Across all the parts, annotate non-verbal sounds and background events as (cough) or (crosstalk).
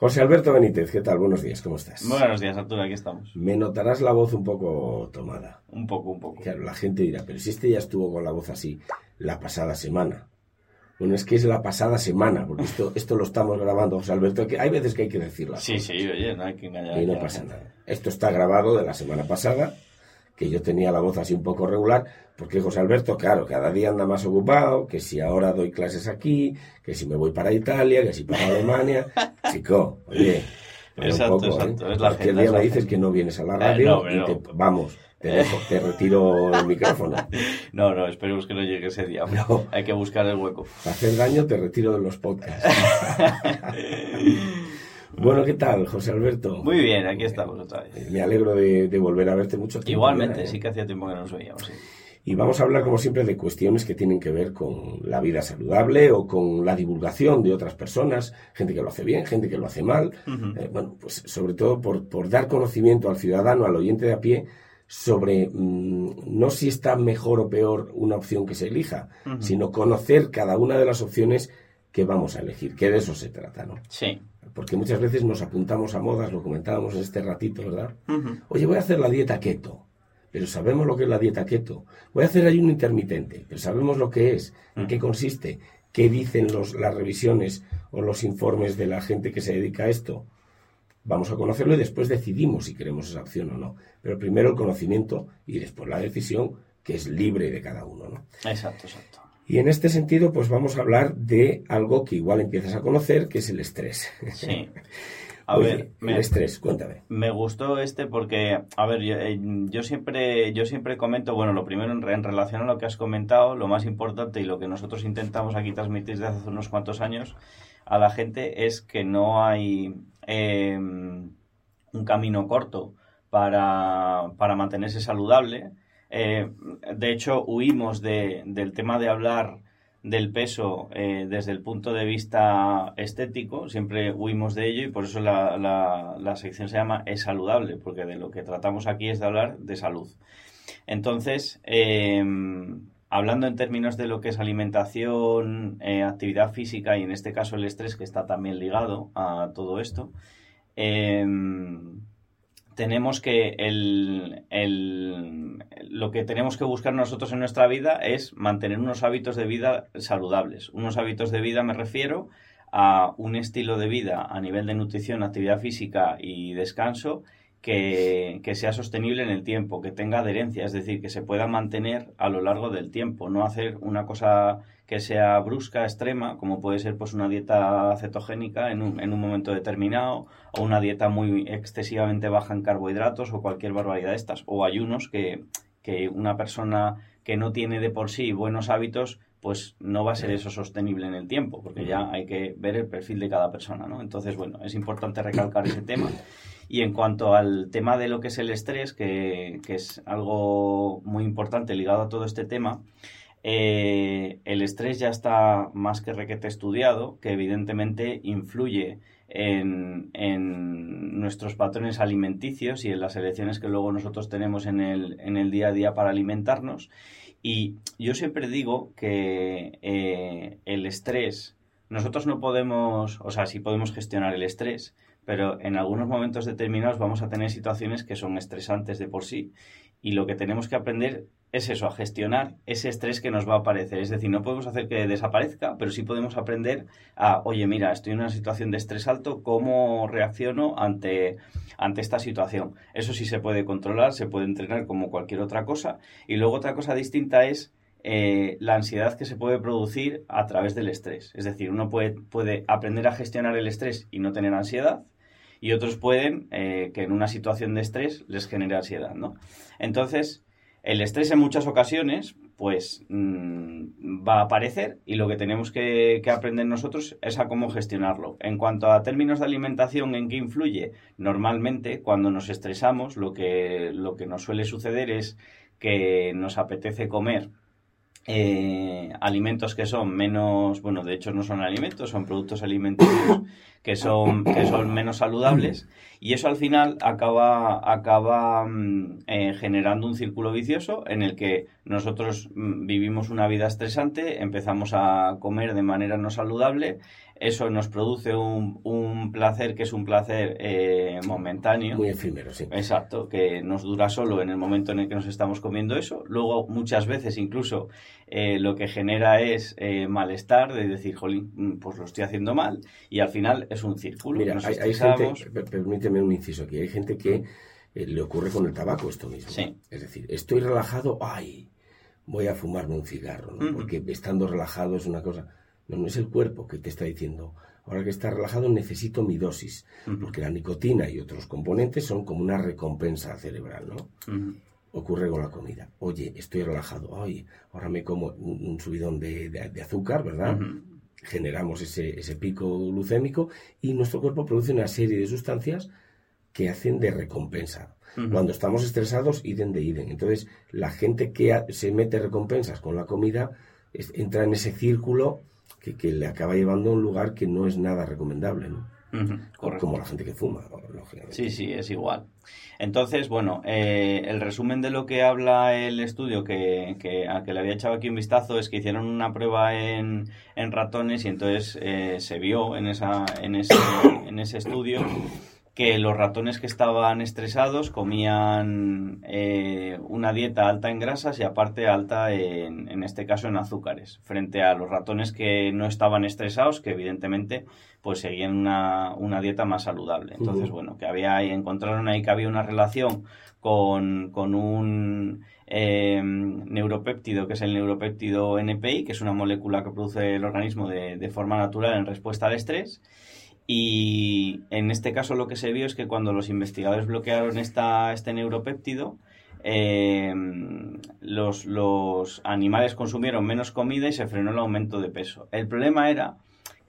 José Alberto Benítez, ¿qué tal? Buenos días, ¿cómo estás? Buenos días, Arturo, aquí estamos. Me notarás la voz un poco tomada. Un poco, un poco. Claro, la gente dirá, pero si este ya estuvo con la voz así la pasada semana. Bueno, es que es la pasada semana, porque esto, (laughs) esto lo estamos grabando, José Alberto, que hay veces que hay que decirlo. Sí, sí, oye, no hay que engañar. Y no pasa nada. Esto está grabado de la semana pasada, que yo tenía la voz así un poco regular, porque José Alberto, claro, cada día anda más ocupado, que si ahora doy clases aquí, que si me voy para Italia, que si para Alemania. (laughs) Chico, oye, exacto, un poco, ¿eh? exacto. Es la día me dices que no vienes a la eh, radio y te, vamos, te, te, retiro el micrófono. (laughs) No, no, esperemos que no llegue ese día. No. Hay que buscar el hueco. Para hacer daño te retiro de los podcasts. (laughs) bueno, ¿qué tal, José Alberto? Muy bien, aquí estamos otra vez. Eh, me alegro de, volver a verte mucho tiempo. Igualmente, sí que hacía tiempo que no nos veíamos. Sí. Y vamos a hablar, como siempre, de cuestiones que tienen que ver con la vida saludable o con la divulgación de otras personas, gente que lo hace bien, gente que lo hace mal. Eh, bueno, pues sobre todo por, por, dar conocimiento al ciudadano, al oyente de a pie, sobre mm, no si está mejor o peor una opción que se elija, sino conocer cada una de las opciones que vamos a elegir, que de eso se trata, ¿no? Sí. Porque muchas veces nos apuntamos a modas, lo comentábamos en este ratito, ¿verdad? Oye, voy a hacer la dieta keto pero sabemos lo que es la dieta keto. Voy a hacer ayuno intermitente, pero sabemos lo que es, en qué consiste, qué dicen los, las revisiones o los informes de la gente que se dedica a esto. Vamos a conocerlo y después decidimos si queremos esa opción o no. Pero primero el conocimiento y después la decisión, que es libre de cada uno. ¿no? Exacto, exacto. Y en este sentido, pues vamos a hablar de algo que igual empiezas a conocer, que es el estrés. Sí. (laughs) A ver, me, estrés, cuéntame. Me gustó este porque, a ver, eh, yo, siempre, yo siempre comento, bueno, lo primero en, relación a lo que has comentado, lo más importante y lo que nosotros intentamos aquí transmitir desde hace unos cuantos años a la gente es que no hay em, un camino corto para, para mantenerse saludable. Eh, de hecho, huimos de, del tema de hablar del peso eh, desde el punto de vista estético, siempre huimos de ello y por eso la, la, sección se llama Es saludable, porque de lo que tratamos aquí es de hablar de salud. Entonces, em, hablando en términos de lo que es alimentación, eh, actividad física y en este caso el estrés que está también ligado a todo esto, em, tenemos que el, lo que tenemos que buscar nosotros en nuestra vida es mantener unos hábitos de vida saludables. Unos hábitos de vida me refiero a un estilo de vida a nivel de nutrición, actividad física y descanso que, que, sea sostenible en el tiempo, que tenga adherencia, es decir, que se pueda mantener a lo largo del tiempo, no hacer una cosa que sea brusca, extrema, como puede ser pues una dieta cetogénica en un, en un momento determinado, o una dieta muy excesivamente baja en carbohidratos, o cualquier barbaridad de estas, o ayunos que, que una persona que no tiene de por sí buenos hábitos, pues no va a ser eso sostenible en el tiempo, porque ya hay que ver el perfil de cada persona, ¿no? Entonces, bueno, es importante recalcar ese tema. Y en cuanto al tema de lo que es el estrés, que, que es algo muy importante ligado a todo este tema, eh, el estrés ya está más que requete estudiado, que evidentemente influye en, nuestros patrones alimenticios y en las elecciones que luego nosotros tenemos en el, en el día a día para alimentarnos. Y yo siempre digo que eh, el estrés, nosotros no podemos, o sea, sí podemos gestionar el estrés, pero en algunos momentos determinados vamos a tener situaciones que son estresantes de por sí y lo que tenemos que aprender es eso, a gestionar ese estrés que nos va a aparecer. Es decir, no podemos hacer que desaparezca, pero sí podemos aprender a, oye, mira, estoy en una situación de estrés alto, ¿cómo reacciono ante, ante esta situación? Eso sí se puede controlar, se puede entrenar como cualquier otra cosa. Y luego otra cosa distinta es eh, la ansiedad que se puede producir a través del estrés. Es decir, uno puede, puede aprender a gestionar el estrés y no tener ansiedad, y otros pueden eh, que en una situación de estrés les genere ansiedad, ¿no? Entonces, el estrés en muchas ocasiones, pues mm, va a aparecer y lo que tenemos que, aprender nosotros es a cómo gestionarlo. En cuanto a términos de alimentación, ¿en qué influye? Normalmente, cuando nos estresamos, lo que, lo que nos suele suceder es que nos apetece comer eh, alimentos que son menos, bueno, de hecho no son alimentos, son productos alimenticios que son, que son menos saludables y eso al final acaba, acaba mm, eh, generando un círculo vicioso en el que nosotros mm, vivimos una vida estresante, empezamos a comer de manera no saludable, eso nos produce un, un placer que es un placer eh, momentáneo. Muy efímero, sí. Exacto, que nos dura solo en el momento en el que nos estamos comiendo eso. Luego, muchas veces incluso eh, lo que genera es eh, malestar de decir, jolín, mm, pues lo estoy haciendo mal. Y al final es un círculo. Mira, hay, gente, permíteme un inciso aquí, hay gente que le ocurre con el tabaco esto mismo. Sí. Es decir, estoy relajado, ay, voy a fumarme un cigarro, ¿no? Porque estando relajado es una cosa no, no es el cuerpo que te está diciendo, ahora que está relajado necesito mi dosis, porque la nicotina y otros componentes son como una recompensa cerebral, ¿no? Ocurre con la comida. Oye, estoy relajado, ay, ahora me como un, subidón de, azúcar, ¿verdad? Generamos ese, ese pico glucémico y nuestro cuerpo produce una serie de sustancias que hacen de recompensa. Cuando estamos estresados, iden de iden. Entonces, la gente que se mete recompensas con la comida entra en ese círculo que, le acaba llevando a un lugar que no es nada recomendable, ¿no? Como la gente que fuma, lógicamente. Sí, sí, es igual. Entonces, bueno, eh, el resumen de lo que habla el estudio que, que, a que le había echado aquí un vistazo es que hicieron una prueba en, en ratones y entonces eh, se vio en, esa, en, ese, en ese estudio que los ratones que estaban estresados comían eh, una dieta alta en grasas y aparte alta en, en este caso en azúcares, frente a los ratones que no estaban estresados, que evidentemente pues seguían una, una dieta más saludable. Entonces, bueno, que había encontraron ahí que había una relación con, con un eh, neuropéptido, que es el neuropéptido NPI, que es una molécula que produce el organismo de, de forma natural en respuesta al estrés y en este caso lo que se vio es que cuando los investigadores bloquearon esta, este neuropéptido, eh, los, los animales consumieron menos comida y se frenó el aumento de peso. El problema era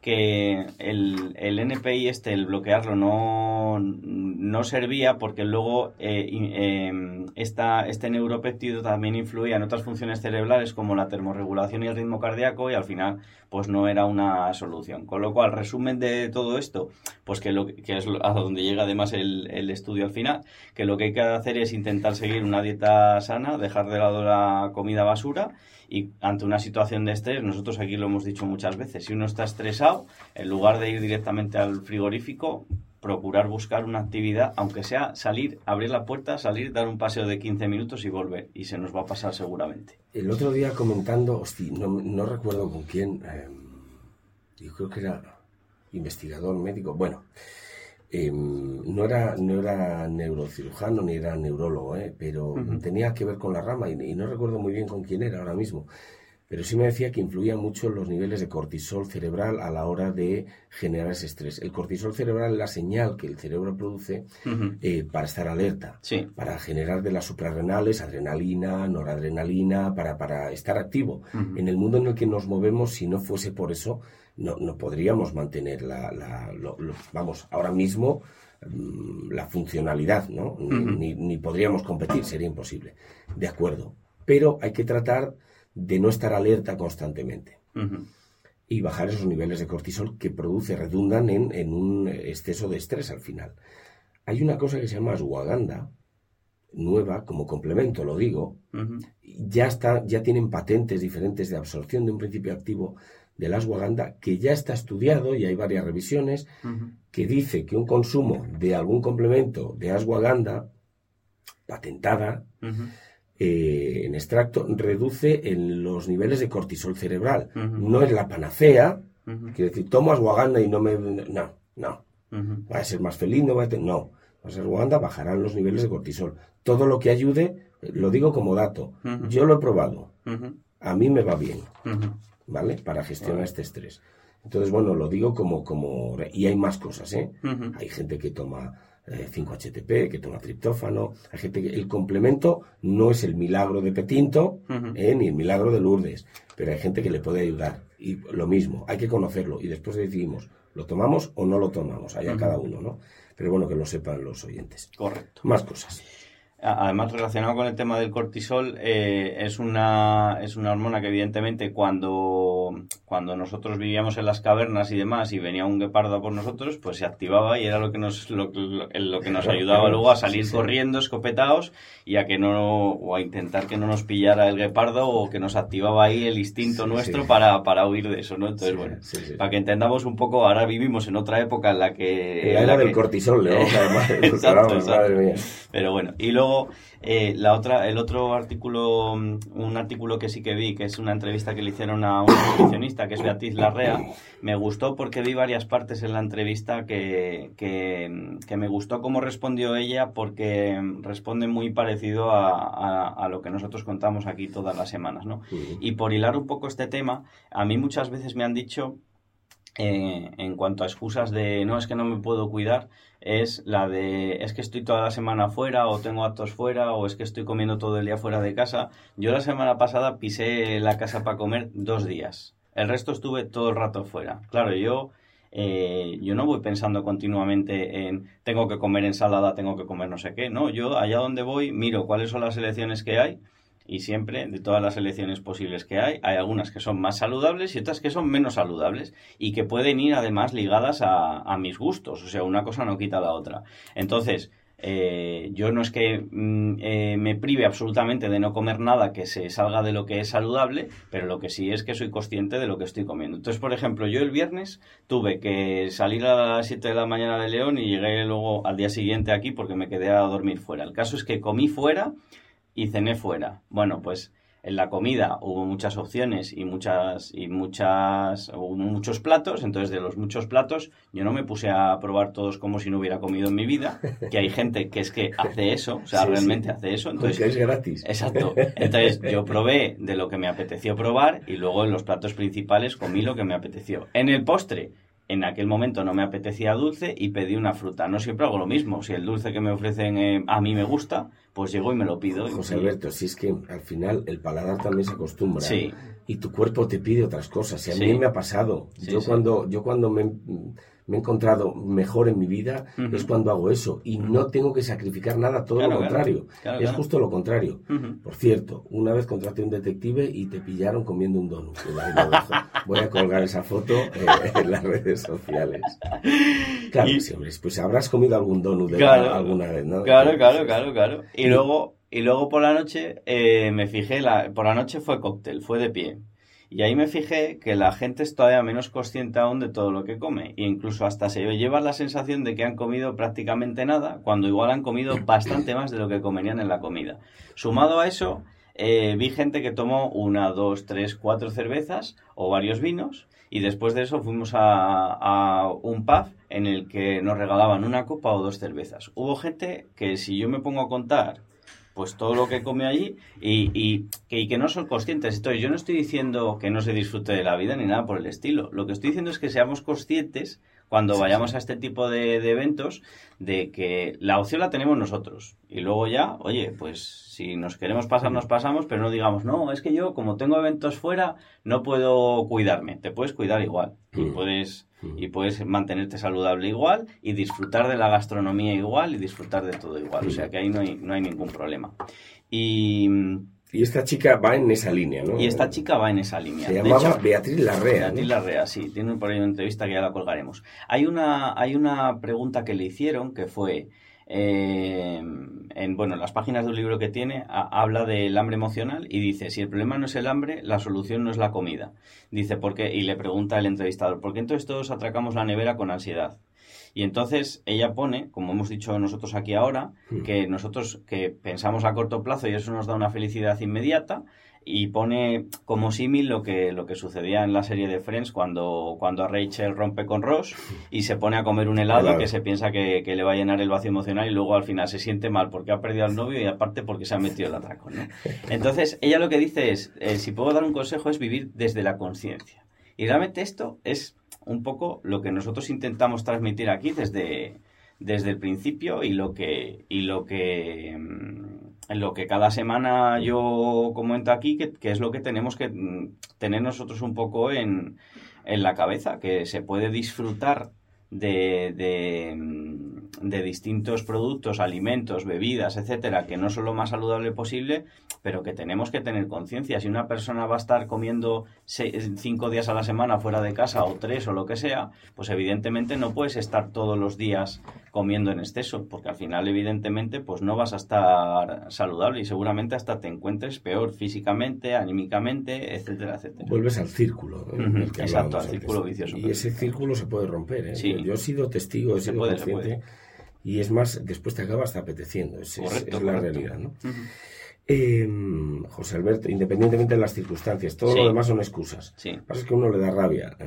que el, el NPI este, el bloquearlo, no, no servía porque luego eh, em, este neuropéptido también influía en otras funciones cerebrales como la termorregulación y el ritmo cardíaco y al final pues no era una solución. Con lo cual, resumen de todo esto, pues que, lo, que es a donde llega además el, el estudio al final, que lo que hay que hacer es intentar seguir una dieta sana, dejar de lado la comida basura y ante una situación de estrés, nosotros aquí lo hemos dicho muchas veces, si uno está estresado, en lugar de ir directamente al frigorífico, procurar buscar una actividad, aunque sea salir, abrir la puerta, salir, dar un paseo de 15 minutos y volver. Y se nos va a pasar seguramente. El otro día comentando, hosti, no, recuerdo con quién, em, yo creo que era investigador médico, bueno, Em, no, era, no era neurocirujano ni era neurólogo, ¿eh? pero tenía que ver con la rama y, no recuerdo muy bien con quién era ahora mismo. Pero sí me decía que influía mucho los niveles de cortisol cerebral a la hora de generar ese estrés. El cortisol cerebral es la señal que el cerebro produce eh, para estar alerta, para generar de las suprarrenales adrenalina, noradrenalina, para, para estar activo. En el mundo en el que nos movemos, si no fuese por eso, no, no podríamos mantener la, la vamos, ahora mismo mm, la funcionalidad, ¿no? Ni, ni, podríamos competir, sería imposible. De acuerdo. Pero hay que tratar de no estar alerta constantemente. Y bajar esos niveles de cortisol que produce, redundan en, en, un exceso de estrés al final. Hay una cosa que se llama ashwagandha, nueva, como complemento, lo digo, ya, está, ya tienen patentes diferentes de absorción de un principio activo de la ashwagandha que ya está estudiado y hay varias revisiones que dice que un consumo de algún complemento de ashwagandha patentada eh, en extracto reduce en los niveles de cortisol cerebral. No es la panacea, quiere decir, tomo ashwagandha y no me... No, no. Va a ser más feliz, no va a tener... No. La ashwagandha bajarán los niveles de cortisol. Todo lo que ayude, lo digo como dato. Yo lo he probado. A mí me va bien. ¿vale? Para gestionar este estrés. Entonces, bueno, lo digo como, como, y hay más cosas, ¿eh? Hay gente que toma 5-HTP, eh, que toma triptófano, hay gente que el complemento no es el milagro de Petinto, ¿eh? ni el milagro de Lourdes, pero hay gente que le puede ayudar. Y lo mismo, hay que conocerlo y después decidimos, ¿lo tomamos o no lo tomamos? Allá cada uno, ¿no? Pero bueno, que lo sepan los oyentes. Correcto. Más cosas. Además, relacionado con el tema del cortisol, eh, es, una, es una hormona que evidentemente cuando, cuando nosotros vivíamos en las cavernas y demás y venía un guepardo por nosotros, pues se activaba y era lo que nos, lo, lo, que nos ayudaba luego a salir corriendo, escopetados y a que no, o a intentar que no nos pillara el guepardo o que nos activaba ahí el instinto nuestro Para, para huir de eso, ¿no? Entonces, bueno, para que entendamos un poco, ahora vivimos en otra época en la que... la era del cortisol, ¿no? (laughs) Pero bueno, y luego eh, la otra, el otro artículo, mm, un artículo que sí que vi, que es una entrevista que le hicieron a un nutricionista, que es Beatriz Larrea, me gustó porque vi varias partes en la entrevista que, que, me gustó cómo respondió ella, porque responde muy parecido a, lo que nosotros contamos aquí todas las semanas, ¿no? Y por hilar un poco este tema, a mí muchas veces me han dicho eh, en cuanto a excusas de no es que no me puedo cuidar, es la de es que estoy toda la semana fuera o tengo actos fuera o es que estoy comiendo todo el día fuera de casa. Yo la semana pasada pisé la casa para comer dos días. El resto estuve todo el rato fuera. Claro, yo, eh, yo no voy pensando continuamente en tengo que comer ensalada, tengo que comer no sé qué. No, yo allá donde voy miro cuáles son las elecciones que hay y siempre, de todas las elecciones posibles que hay, hay algunas que son más saludables y otras que son menos saludables y que pueden ir además ligadas a, mis gustos. O sea, una cosa no quita la otra. Entonces, eh, yo no es que mm, eh, me prive absolutamente de no comer nada que se salga de lo que es saludable, pero lo que sí es que soy consciente de lo que estoy comiendo. Entonces, por ejemplo, yo el viernes tuve que salir a las 7 de la mañana de León y llegué luego al día siguiente aquí porque me quedé a dormir fuera. El caso es que comí fuera y cené fuera. Bueno, pues en la comida hubo muchas opciones y muchas y muchas hubo muchos platos, entonces de los muchos platos yo no me puse a probar todos como si no hubiera comido en mi vida, que hay gente que es que hace eso, o sea, realmente hace eso, entonces es gratis. Exacto. Entonces yo probé de lo que me apeteció probar y luego en los platos principales comí lo que me apeteció. En el postre en aquel momento no me apetecía dulce y pedí una fruta. No siempre hago lo mismo. Si el dulce que me ofrecen eh, a mí me gusta, pues llego y me lo pido. José Alberto, si es que al final el paladar también se acostumbra. Sí. Y tu cuerpo te pide otras cosas. Y a mí me ha pasado. yo, Cuando, yo cuando me me he encontrado mejor en mi vida es cuando hago eso y no tengo que sacrificar nada, todo lo contrario. es justo lo contrario. Por cierto, una vez contraté un detective y te pillaron comiendo un donut. Voy a colgar esa foto eh, en las redes sociales. Claro, pues habrás comido algún donut alguna vez, ¿no? Claro, claro, claro, claro. Y luego, y luego por la noche eh, me fijé, la, por la noche fue cóctel, fue de pie. Y ahí me fijé que la gente es todavía menos consciente aún de todo lo que come. E incluso hasta se lleva la sensación de que han comido prácticamente nada, cuando igual han comido (coughs) bastante más de lo que comerían en la comida. Sumado a eso, eh, vi gente que tomó una, dos, tres, cuatro cervezas o varios vinos. Y después de eso fuimos a, a un pub en el que nos regalaban una copa o dos cervezas. Hubo gente que si yo me pongo a contar pues todo lo que come allí y, y, y, que no son conscientes. Entonces, yo no estoy diciendo que no se disfrute de la vida ni nada por el estilo. Lo que estoy diciendo es que seamos conscientes cuando vayamos a este tipo de, eventos de que la opción la tenemos nosotros. Y luego ya, oye, pues si nos queremos pasar, nos pasamos, pero no digamos, no, es que yo como tengo eventos fuera, no puedo cuidarme. Te puedes cuidar igual. Y mm. puedes y puedes mantenerte saludable igual y disfrutar de la gastronomía igual y disfrutar de todo igual. O sea que ahí no hay, no hay ningún problema. Y, y esta chica va en esa línea, ¿no? Y esta chica va en esa línea. Se llamaba Beatriz Larrea. Beatriz Larrea, sí. Tiene por ahí una entrevista que ya la colgaremos. Hay una, hay una pregunta que le hicieron que fue... Eh, en bueno, las páginas de un libro que tiene, habla del hambre emocional y dice, si el problema no es el hambre, la solución no es la comida. Dice, ¿por qué? Y le pregunta el entrevistador, ¿por qué entonces todos atracamos la nevera con ansiedad? Y entonces ella pone, como hemos dicho nosotros aquí ahora, hmm. que nosotros que pensamos a corto plazo y eso nos da una felicidad inmediata, y pone como símil lo que, lo que sucedía en la serie de Friends cuando, cuando Rachel rompe con Ross y se pone a comer un helado que se piensa que, le va a llenar el vacío emocional y luego al final se siente mal porque ha perdido al novio y aparte porque se ha metido el atraco. ¿no? Entonces, ella lo que dice es, eh, si puedo dar un consejo, es vivir desde la conciencia. Y realmente esto es un poco lo que nosotros intentamos transmitir aquí desde, desde el principio y lo que, y lo que mm, lo que cada semana yo comento aquí, que, es lo que tenemos que mm, tener nosotros un poco en, en la cabeza, que se puede disfrutar de, de, mm, de distintos productos, alimentos, bebidas, etcétera, que no son lo más saludable posible, pero que tenemos que tener conciencia. Si una persona va a estar comiendo cinco días a la semana fuera de casa o tres o lo que sea, pues evidentemente no puedes estar todos los días comiendo en exceso, porque al final evidentemente pues no vas a estar saludable y seguramente hasta te encuentres peor físicamente, anímicamente, etcétera, etcétera. Vuelves al círculo. Exacto, al círculo vicioso. Y ese círculo se puede romper. ¿eh? Yo he sido testigo, he sido consciente. Y es más, después te acaba hasta apeteciendo. Es, es, la realidad. ¿no? Em, José Alberto, independientemente de las circunstancias, todo lo demás son excusas. Sí. Lo que pasa es que uno le da rabia.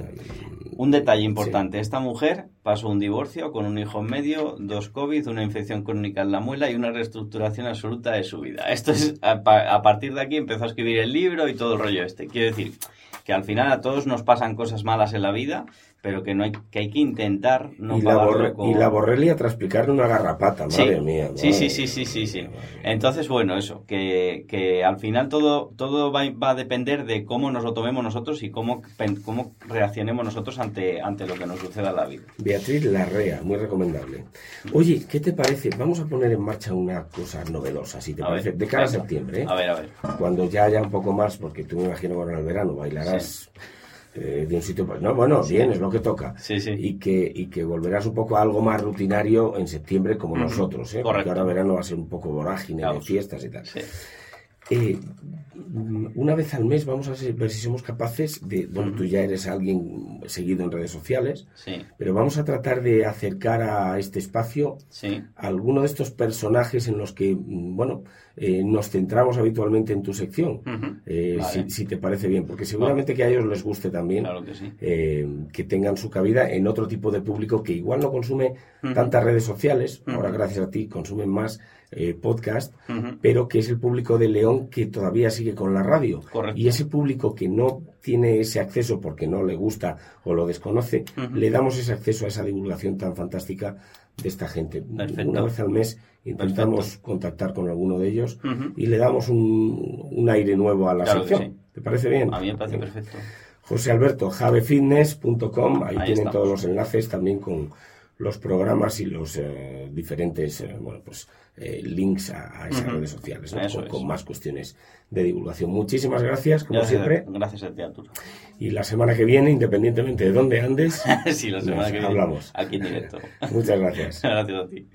un detalle importante: esta mujer pasó un divorcio con un hijo en medio, dos COVID, una infección crónica en la muela y una reestructuración absoluta de su vida. Esto es, a, a partir de aquí empezó a escribir el libro y todo el rollo este. Quiero decir que al final a todos nos pasan cosas malas en la vida pero que no hay que hay que intentar no y la, y la borrelia tras explicarle una garrapata madre mía sí sí sí sí sí sí. entonces bueno eso que, que al final todo todo va, va, a depender de cómo nos lo tomemos nosotros y cómo cómo reaccionemos nosotros ante ante lo que nos suceda en la vida. Beatriz Larrea muy recomendable. Oye qué te parece vamos a poner en marcha una cosa novedosa si te parece de cara a septiembre ¿eh? a ver a ver. Cuando ya haya un poco más porque tú me imagino que en el verano bailarás eh, de un sitio, pues no, bueno, bien, es lo que toca. Y, que, y que volverás un poco a algo más rutinario en septiembre como nosotros, ¿eh? Porque ahora verano va a ser un poco vorágine de fiestas y tal. Eh, una vez al mes vamos a ver si somos capaces de, bueno, tú ya eres alguien seguido en redes sociales, pero vamos a tratar de acercar a este espacio a alguno de estos personajes en los que, bueno, eh, nos centramos habitualmente en tu sección, eh, si, te parece bien, porque seguramente que a ellos les guste también que, tengan su cabida en otro tipo de público que igual no consume tantas redes sociales, ahora gracias a ti consumen más eh, podcast, pero que es el público de León que todavía sigue con la radio. Y ese público que no tiene ese acceso porque no le gusta o lo desconoce, le damos ese acceso a esa divulgación tan fantástica de esta gente. Una vez al mes intentamos contactar con alguno de ellos y le damos un, aire nuevo a la sección. ¿Te parece bien? A mí me parece perfecto. José Alberto, javefitness.com, ahí, tienen todos los enlaces también con los programas y los eh, diferentes eh, bueno, pues, eh, links a, esas redes sociales, con, más cuestiones de divulgación. Muchísimas gracias, como siempre. Gracias a ti, Arturo. Y la semana que viene, independientemente de dónde andes, (laughs) sí, la semana que hablamos. aquí en directo. Muchas gracias. (laughs) gracias a ti.